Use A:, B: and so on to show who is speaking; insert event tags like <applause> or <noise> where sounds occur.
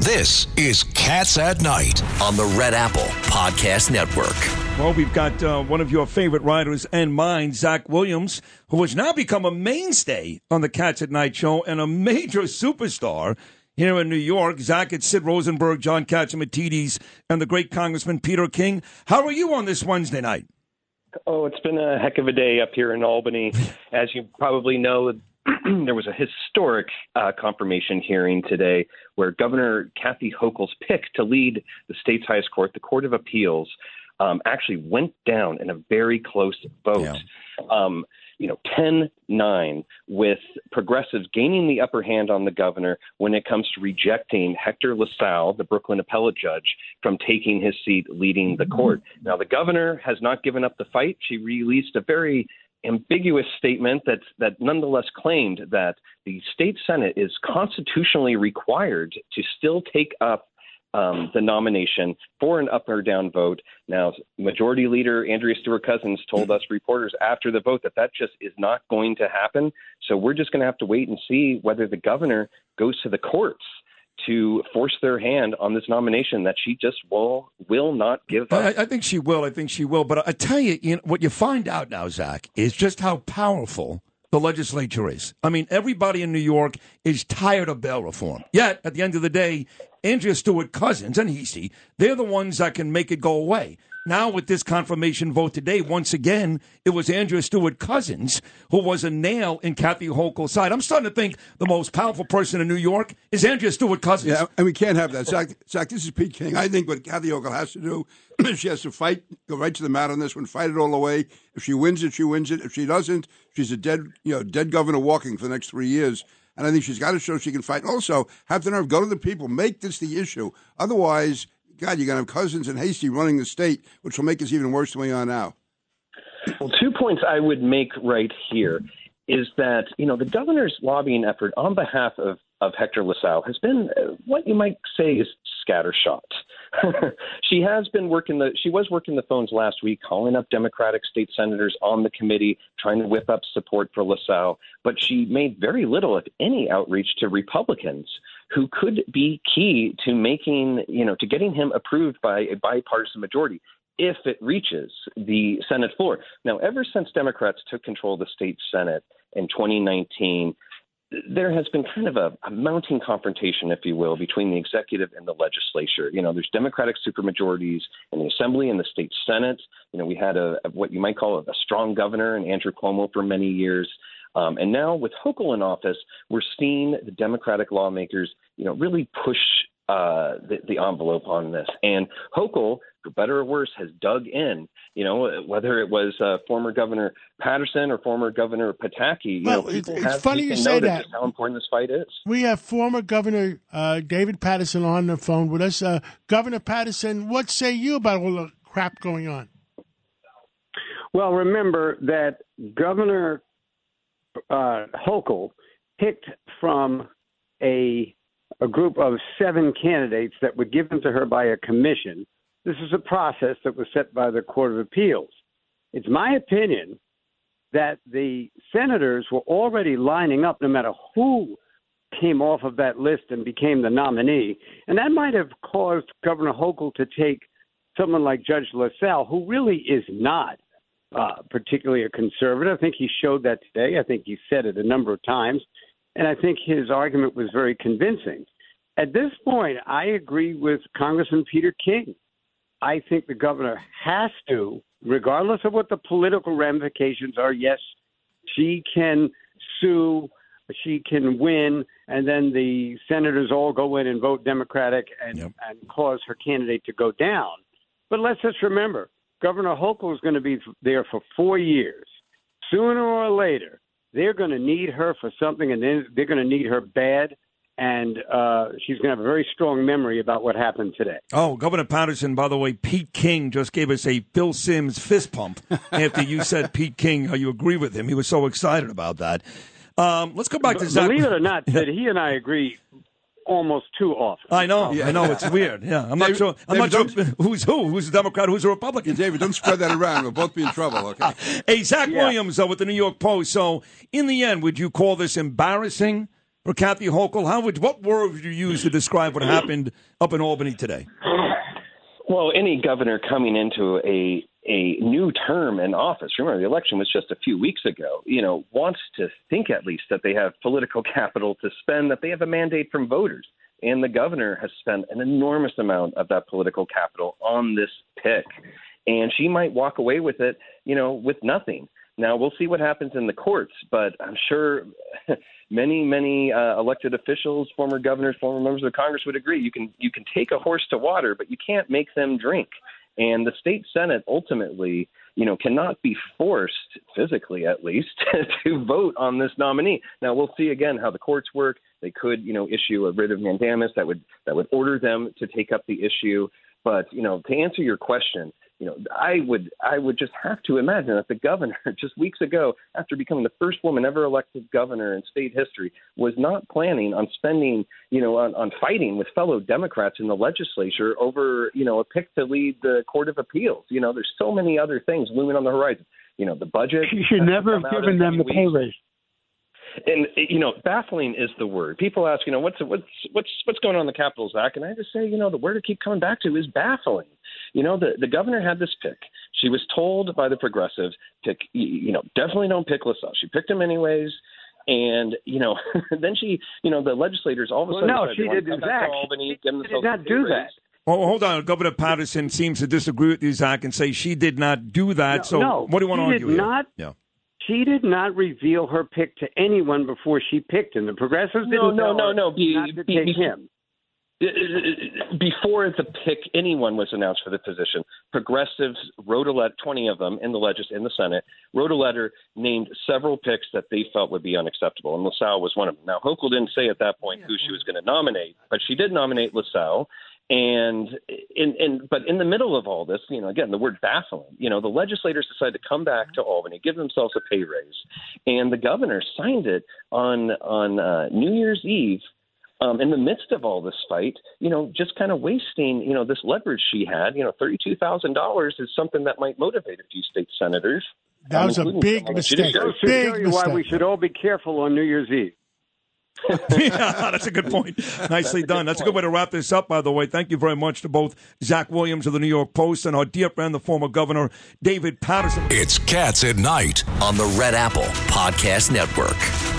A: This is Cats at Night on the Red Apple Podcast Network.
B: Well, we've got uh, one of your favorite writers and mine, Zach Williams, who has now become a mainstay on the Cats at Night show and a major superstar here in New York. Zach, it's Sid Rosenberg, John Catsimatidis, and the great Congressman Peter King. How are you on this Wednesday night?
C: Oh, it's been a heck of a day up here in Albany. <laughs> As you probably know, <clears throat> there was a historic uh, confirmation hearing today where Governor Kathy Hochul's pick to lead the state's highest court, the Court of Appeals, um, actually went down in a very close vote. Yeah. Um, you know, 10 9, with progressives gaining the upper hand on the governor when it comes to rejecting Hector LaSalle, the Brooklyn appellate judge, from taking his seat leading the court. Now, the governor has not given up the fight. She released a very ambiguous statement that that nonetheless claimed that the state senate is constitutionally required to still take up um, the nomination for an up or down vote. Now, Majority Leader Andrea Stewart Cousins told us reporters after the vote that that just is not going to happen. So we're just going to have to wait and see whether the governor goes to the courts to force their hand on this nomination that she just will will not give up.
B: I, I think she will. I think she will. But I tell you, you know, what you find out now, Zach, is just how powerful the legislature is. I mean, everybody in New York is tired of bail reform. Yet, at the end of the day, Andrea Stewart Cousins and Heastie, they're the ones that can make it go away. Now, with this confirmation vote today, once again, it was Andrea Stewart Cousins who was a nail in Kathy Hochul's side. I'm starting to think the most powerful person in New York is Andrea Stewart Cousins.
D: Yeah, and we can't have that. Zach, Zach this is Pete King. I think what Kathy Hochul has to do, <clears throat> she has to fight, go right to the mat on this one, fight it all the way. If she wins it, she wins it. If she doesn't, she's a dead, you know, dead governor walking for the next three years. And I think she's got to show she can fight. Also, have the nerve, go to the people, make this the issue. Otherwise, God, you're going to have Cousins and Heastie running the state, which will make us even worse than we are now.
C: Well, two points I would make right here is that you know the governor's lobbying effort on behalf of of Hector LaSalle has been uh, what you might say is scattershot. <laughs> she has been working the she was working the phones last week, calling up Democratic state senators on the committee, trying to whip up support for LaSalle, but she made very little, if any, outreach to Republicans who could be key to making, you know, to getting him approved by a bipartisan majority if it reaches the Senate floor. Now, ever since Democrats took control of the state Senate in 2019, there has been kind of a, a, mounting confrontation, if you will, between the executive and the legislature. You know, there's Democratic supermajorities in the Assembly and the state Senate. You know, we had a, a what you might call a, a strong governor in Andrew Cuomo for many years. Um, and now with Hochul in office, we're seeing the Democratic lawmakers, you know, really push uh, the, the envelope on this. And Hochul, for better or worse, has dug in. You know, whether it was uh, former Governor Paterson or former Governor Pataki. You
E: well,
C: know,
E: it's, it's funny you say that.
C: How important this fight is.
E: We have former Governor uh, David Paterson on the phone with us. Uh, Governor Paterson, what say you about all the crap going on?
F: Well, remember that Governor uh, Hochul picked from a a group of seven candidates that were given to her by a commission. This is a process that was set by the Court of Appeals. It's my opinion that the senators were already lining up, no matter who came off of that list and became the nominee. And that might have caused Governor Hochul to take someone like Judge LaSalle, who really is not uh, particularly a conservative. I think he showed that today. I think he said it a number of times. And I think his argument was very convincing. At this point, I agree with Congressman Peter King. I think the governor has to, regardless of what the political ramifications are, yes, she can sue, she can win, and then the senators all go in and vote Democratic and, yep. and cause her candidate to go down. But let's just remember Governor Hochul is going to be there for four years. Sooner or later, they're going to need her for something, and then they're going to need her bad. And uh, she's going to have a very strong memory about what happened today.
B: Oh, Governor Paterson, by the way, Pete King just gave us a Phil Simms fist pump after you said <laughs> Pete King, how you agree with him. He was so excited about that. Um, let's go back to Zach.
F: Believe it or not, <laughs> that he and I agree almost too often.
B: I know, yeah. I know, it's weird. Yeah, I'm David, not sure. I'm David, not sure who's who. Who's a Democrat? Who's a Republican?
D: Yeah, David, don't spread that around. We'll both be in trouble. Okay. <laughs>
B: hey, Zach yeah. Williams uh, with the New York Post. So, in the end, would you call this embarrassing for Kathy Hochul? How would what word would you use to describe what happened up in Albany today?
C: Well, any governor coming into a a new term in office, remember the election was just a few weeks ago, you know, wants to think at least that they have political <laughs> capital to spend, that they have a mandate from voters. And the governor has spent an enormous amount of that political capital on this pick. And she might walk away with it, you know, with nothing. Now we'll see what happens in the courts, but I'm sure <laughs> many, many uh, elected officials, former governors, former members of Congress would agree. You can you can take a horse to water, but you can't make them drink. And the state senate ultimately, you know, cannot be forced physically, at least, <laughs> to vote on this nominee. Now we'll see again how the courts work. They could, you know, issue a writ of mandamus that would that would order them to take up the issue. But you know, to answer your question, you know, I would I would just have to imagine that the governor <laughs> just weeks ago, after becoming the first woman ever elected governor in state history, was not planning on spending, you know, on, on fighting with fellow Democrats in the legislature over, you know, a pick to lead the Court of Appeals. You know, there's so many other things looming on the horizon. You know, the budget. <laughs>
F: You should never have given them the pay raise
C: and you know, baffling is the word. People ask, you know, what's what's what's what's going on in the Capitol, Zach? And I just say, you know, the word I keep coming back to is baffling. You know, the the governor had this pick. She was told by the progressives, pick, you know, definitely don't pick LaSalle. She picked him anyways. And you know, <laughs> then she, you know, the legislators all of a sudden
F: well, no, she did Zach.
C: Albany,
F: she did not do that.
B: Well, hold on. Governor Paterson seems to disagree with you, Zach, and say she did not do that.
F: No,
B: so,
F: no,
B: what do you want to argue?
F: Did not,
B: yeah.
F: She did not reveal her pick to anyone before she picked him. The progressives
C: no,
F: didn't
C: no,
F: no,
C: no, no.
F: Be, not to be, take him.
C: Uh, uh, uh, before the pick, anyone was announced for the position. Progressives wrote a letter, twenty of them in the legis in the Senate, wrote a letter named several picks that they felt would be unacceptable, and LaSalle was one of them. Now Hochul didn't say at that point who she was going to nominate, but she did nominate LaSalle. And in, in but in the middle of all this, you know, again, the word baffling. You know, the legislators decided to come back to Albany, give themselves a pay raise, and the governor signed it on on uh, New Year's Eve um, in the midst of all this fight, you know, just kind of wasting, you know, this leverage she had. You know, thirty-two thousand dollars is something that might motivate a few state senators.
E: That
C: um,
E: was a big mistake.
F: Big
E: mistake.
F: Why we should all be careful on New Year's Eve. <laughs>
B: yeah, that's a good point. <laughs> Nicely
C: that's
B: done. That's a good
C: point.
B: way to wrap this up, by the way. Thank you very much to both Zach Williams of the New York Post and our dear friend, the former governor, David Paterson.
A: It's Cats at Night on the Red Apple Podcast Network.